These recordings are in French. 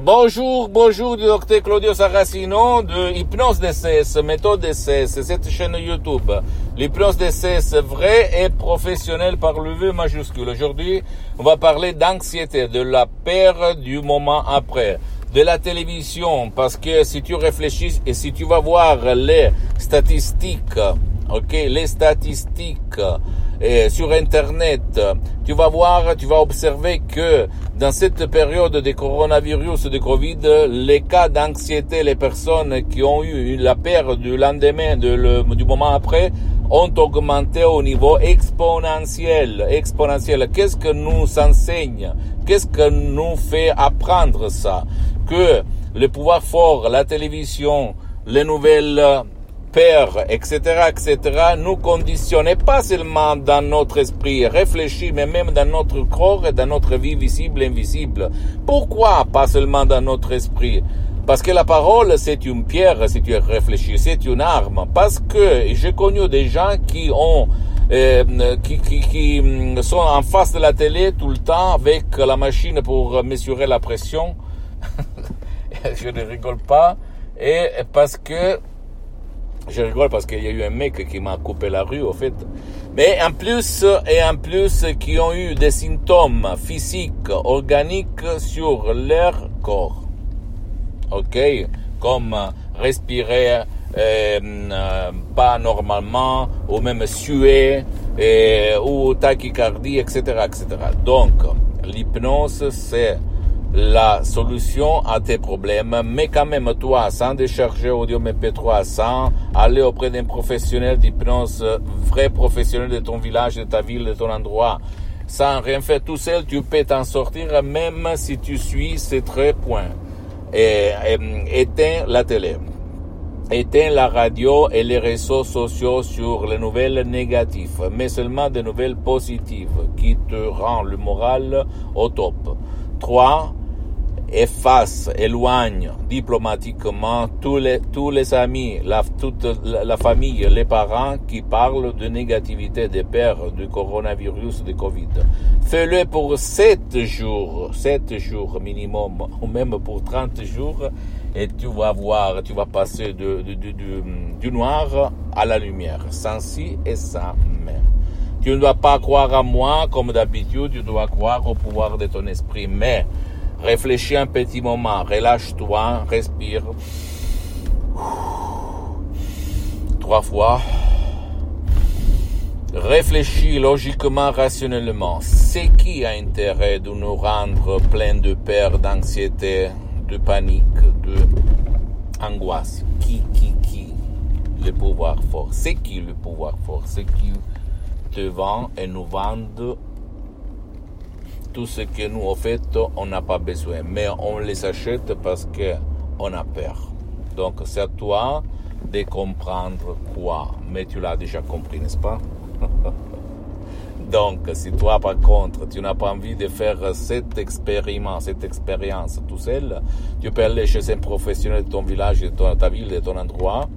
Bonjour, bonjour docteur Claudio Saracino de Hypnose DCS, méthode DCS, cette chaîne YouTube. L'hypnose DCS vrai et professionnel par le V majuscule. Aujourd'hui, on va parler d'anxiété, de la peur du moment après, de la télévision, parce que si tu réfléchis et si tu vas voir les statistiques, ok, les statistiques, sur Internet, tu vas voir, tu vas observer que dans cette période de coronavirus, de Covid, les cas d'anxiété, les personnes qui ont eu la peur du lendemain, de le, du moment après, ont augmenté au niveau exponentiel. Exponentiel. Qu'est-ce que nous enseigne? Qu'est-ce que nous fait apprendre ça? Que le pouvoir fort, la télévision, les nouvelles etc., etc., nous conditionne pas seulement dans notre esprit réfléchi, mais même dans notre corps et dans notre vie visible et invisible. Pourquoi pas seulement dans notre esprit? Parce que la parole, c'est une pierre, si tu réfléchis, c'est une arme. Parce que j'ai connu des gens qui ont, euh, qui, qui, qui mm, sont en face de la télé tout le temps avec la machine pour mesurer la pression. je ne rigole pas. Et parce que je rigole parce qu'il y a eu un mec qui m'a coupé la rue, au fait. Mais en plus, et en plus, qui ont eu des symptômes physiques, organiques sur leur corps. Ok? Comme respirer euh, euh, pas normalement, ou même suer, ou tachycardie, etc., etc. Donc, l'hypnose, c'est la solution à tes problèmes, mais quand même toi, sans décharger Audio MP3, sans aller auprès d'un professionnel d'hypnose, vrai professionnel de ton village, de ta ville, de ton endroit, sans rien faire tout seul, tu peux t'en sortir même si tu suis ces trois points. Et, et, éteins la télé. Éteins la radio et les réseaux sociaux sur les nouvelles négatives, mais seulement des nouvelles positives qui te rendent le moral au top. 3 efface, éloigne diplomatiquement tous les, amis, toute la, famille, les parents qui parlent de négativité des pères du coronavirus, de Covid. Fais-le pour 7 jours, 7 jours minimum, ou même pour 30 jours, et tu vas voir, tu vas passer du noir à la lumière, sans si et sans mais. Tu ne dois pas croire à moi comme d'habitude, tu dois croire au pouvoir de ton esprit, mais Réfléchis un petit moment, relâche-toi, respire. Trois fois. Réfléchis logiquement, rationnellement. C'est qui a intérêt de nous rendre plein de peur, d'anxiété, de panique, de angoisse? Qui, qui, qui? Le pouvoir fort. C'est qui le pouvoir fort? C'est qui te vend et nous vend tout ce que nous, en fait, on n'a pas besoin. Mais on les achète parce qu'on a peur. Donc, c'est à toi de comprendre quoi. Mais tu l'as déjà compris, n'est-ce pas? Donc, si toi, par contre, tu n'as pas envie de faire cette expérience, cette expérience tout seul, tu peux aller chez un professionnel de ton village, de ta ville, de ton endroit,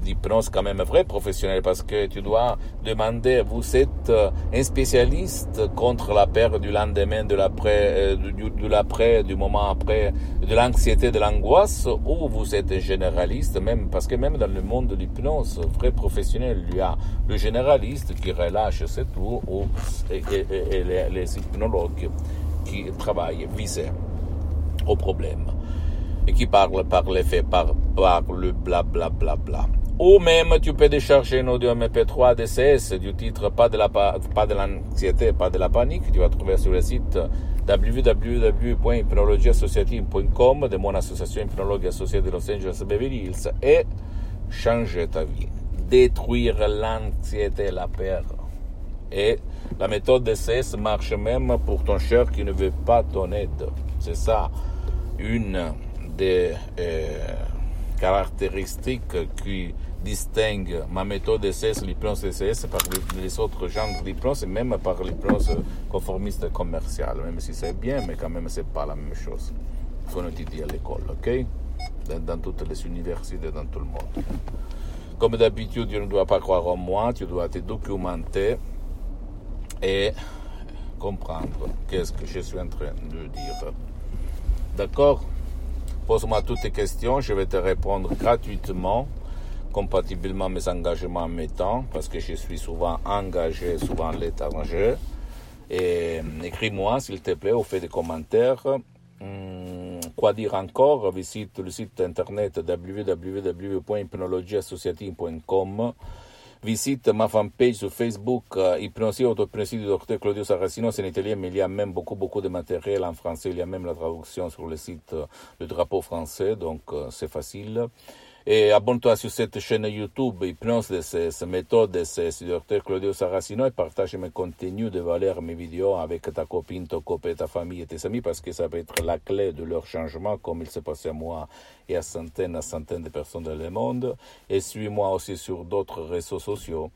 d'hypnose quand même vrai professionnel parce que tu dois demander, vous êtes euh, un spécialiste contre la peur du lendemain, de l'après, euh, du, de l'après, du moment après, de l'anxiété, de l'angoisse, ou vous êtes un généraliste même, parce que même dans le monde de l'hypnose, vrai professionnel, il y a le généraliste qui relâche, c'est tout, ou, et, les, les hypnologues qui travaillent visés au problème et qui parlent par les faits, par, par le blablabla. Bla, bla, bla. Ou même tu peux décharger un audio MP3 DCS du titre Pas de la pas de l'anxiété, pas de la panique. Tu vas trouver sur le site www.hypnologieassociative.com de mon association Hypnologue associée de Los Angeles Beverly Hills et changer ta vie. Détruire l'anxiété, la peur et La méthode DCS marche même pour ton cher qui ne veut pas ton aide. C'est ça, une des euh, caractéristiques qui distingue ma méthode DCS, l'hypnose DCS, par les autres genres d'hypnose et même par l'hypnose conformiste commerciale, même si c'est bien, mais quand même c'est pas la même chose. Il faut étudier à l'école, ok? Dans, dans, toutes les universités, dans tout le monde. Comme d'habitude, tu ne dois pas croire en moi, tu dois te documenter et comprendre qu'est-ce que je suis en train de dire. D'accord? Pose-moi toutes tes questions, je vais te répondre gratuitement compatiblement mes engagements en mes temps, parce que je suis souvent engagé, souvent à l'étranger. Et écris-moi, s'il te plaît, ou fais des commentaires. Hum, quoi dire encore? Visite le site internet www.hypnologieassociative.com Visite ma fanpage sur Facebook, uh, Hypnosie Autopnosie du docteur Claudio Saracino, c'est en italien, mais il y a même beaucoup, beaucoup de matériel en français. Il y a même la traduction sur le site uh, Le Drapeau français, donc uh, c'est facile. Et abonne-toi sur cette chaîne YouTube, Hypnose DCS, méthode DCS, du docteur Claudio Saracino, et partage mes contenus de valeur, mes vidéos avec ta copine, ton copain, ta famille et tes amis, parce que ça peut être la clé de leur changement, comme il s'est passé à moi et à centaines, à centaines de personnes dans le monde. Et suis-moi aussi sur d'autres réseaux sociaux,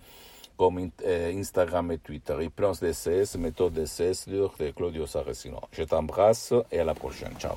comme Instagram et Twitter. Hypnose DCS, méthode DCS, docteur Claudio Saracino. Je t'embrasse et à la prochaine. Ciao.